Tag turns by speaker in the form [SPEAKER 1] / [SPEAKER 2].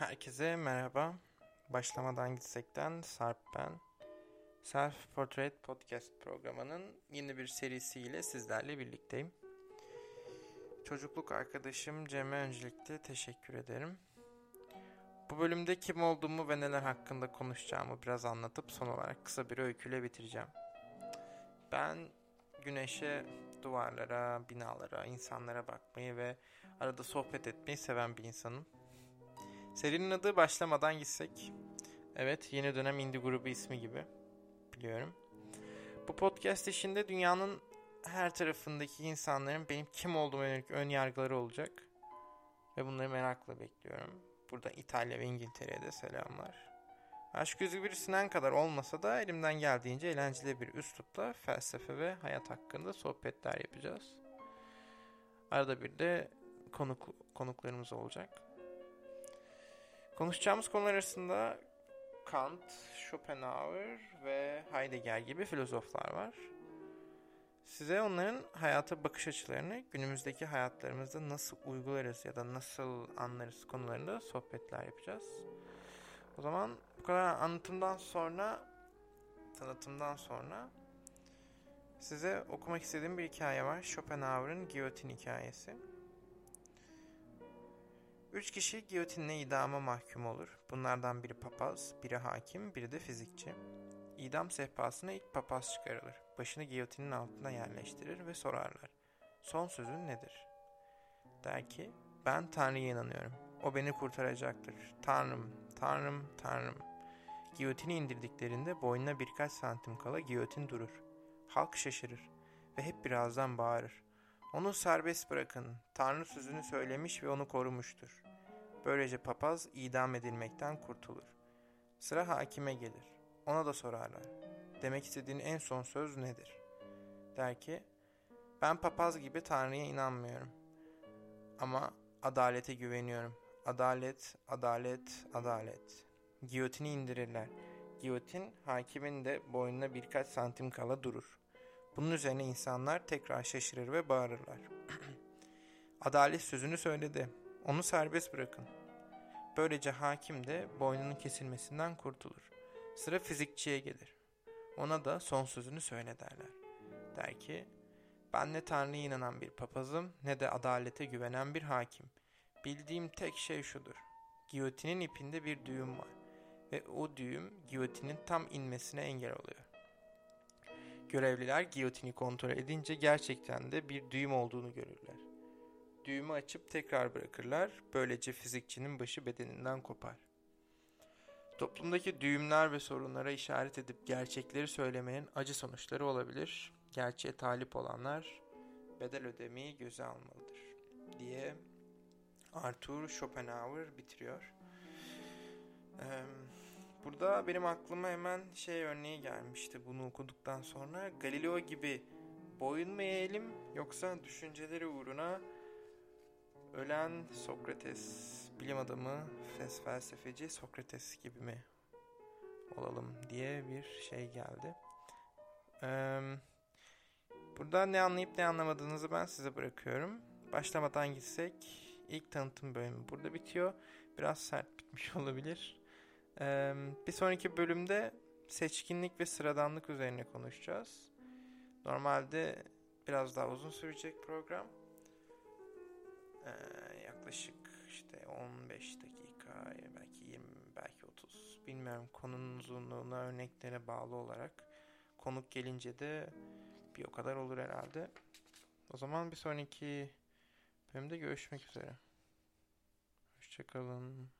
[SPEAKER 1] Herkese merhaba. Başlamadan gitsekten Sarp ben. Self Portrait Podcast programının yeni bir serisiyle sizlerle birlikteyim. Çocukluk arkadaşım Cem'e öncelikle teşekkür ederim. Bu bölümde kim olduğumu ve neler hakkında konuşacağımı biraz anlatıp son olarak kısa bir öyküyle bitireceğim. Ben güneşe, duvarlara, binalara, insanlara bakmayı ve arada sohbet etmeyi seven bir insanım. Serinin adı Başlamadan Gitsek. Evet, yeni dönem indie grubu ismi gibi. Biliyorum. Bu podcast işinde dünyanın her tarafındaki insanların benim kim olduğuma yönelik ön yargıları olacak. Ve bunları merakla bekliyorum. Burada İtalya ve İngiltere'ye de selamlar. Aşk gözü birisinden kadar olmasa da elimden geldiğince eğlenceli bir üslupla felsefe ve hayat hakkında sohbetler yapacağız. Arada bir de konuk, konuklarımız olacak. Konuşacağımız konular arasında Kant, Schopenhauer ve Heidegger gibi filozoflar var. Size onların hayata bakış açılarını günümüzdeki hayatlarımızda nasıl uygularız ya da nasıl anlarız konularında sohbetler yapacağız. O zaman bu kadar anlatımdan sonra, tanıtımdan sonra size okumak istediğim bir hikaye var. Schopenhauer'ın Giyotin hikayesi. Üç kişi giyotinle idama mahkum olur. Bunlardan biri papaz, biri hakim, biri de fizikçi. İdam sehpasına ilk papaz çıkarılır. Başını giyotinin altına yerleştirir ve sorarlar. Son sözün nedir? Der ki, ben Tanrı'ya inanıyorum. O beni kurtaracaktır. Tanrım, Tanrım, Tanrım. Giyotini indirdiklerinde boynuna birkaç santim kala giyotin durur. Halk şaşırır ve hep birazdan bağırır. Onu serbest bırakın. Tanrı sözünü söylemiş ve onu korumuştur. Böylece papaz idam edilmekten kurtulur. Sıra hakime gelir. Ona da sorarlar. Demek istediğin en son söz nedir? Der ki, ben papaz gibi Tanrı'ya inanmıyorum. Ama adalete güveniyorum. Adalet, adalet, adalet. Giyotini indirirler. Giyotin hakimin de boynuna birkaç santim kala durur. Bunun üzerine insanlar tekrar şaşırır ve bağırırlar. Adalet sözünü söyledi. Onu serbest bırakın. Böylece hakim de boynunun kesilmesinden kurtulur. Sıra fizikçiye gelir. Ona da son sözünü söyle derler. Der ki, ben ne Tanrı'ya inanan bir papazım ne de adalete güvenen bir hakim. Bildiğim tek şey şudur. Giyotinin ipinde bir düğüm var ve o düğüm giyotinin tam inmesine engel oluyor. Görevliler giyotini kontrol edince gerçekten de bir düğüm olduğunu görürler. Düğümü açıp tekrar bırakırlar. Böylece fizikçinin başı bedeninden kopar. Toplumdaki düğümler ve sorunlara işaret edip gerçekleri söylemenin acı sonuçları olabilir. Gerçeğe talip olanlar bedel ödemeyi göze almalıdır diye Arthur Schopenhauer bitiriyor. Ee, burada benim aklıma hemen şey örneği gelmişti bunu okuduktan sonra. Galileo gibi boyun mu eğelim yoksa düşünceleri uğruna ölen Sokrates, bilim adamı, felsefeci Sokrates gibi mi olalım diye bir şey geldi. Ee, burada ne anlayıp ne anlamadığınızı ben size bırakıyorum. Başlamadan gitsek ilk tanıtım bölümü burada bitiyor. Biraz sert bitmiş olabilir. Ee, bir sonraki bölümde seçkinlik ve sıradanlık üzerine konuşacağız. Normalde biraz daha uzun sürecek program. Ee, yaklaşık işte 15 dakika belki 20 belki 30 bilmiyorum konunun uzunluğuna örneklere bağlı olarak konuk gelince de bir o kadar olur herhalde. O zaman bir sonraki bölümde görüşmek üzere. Hoşçakalın.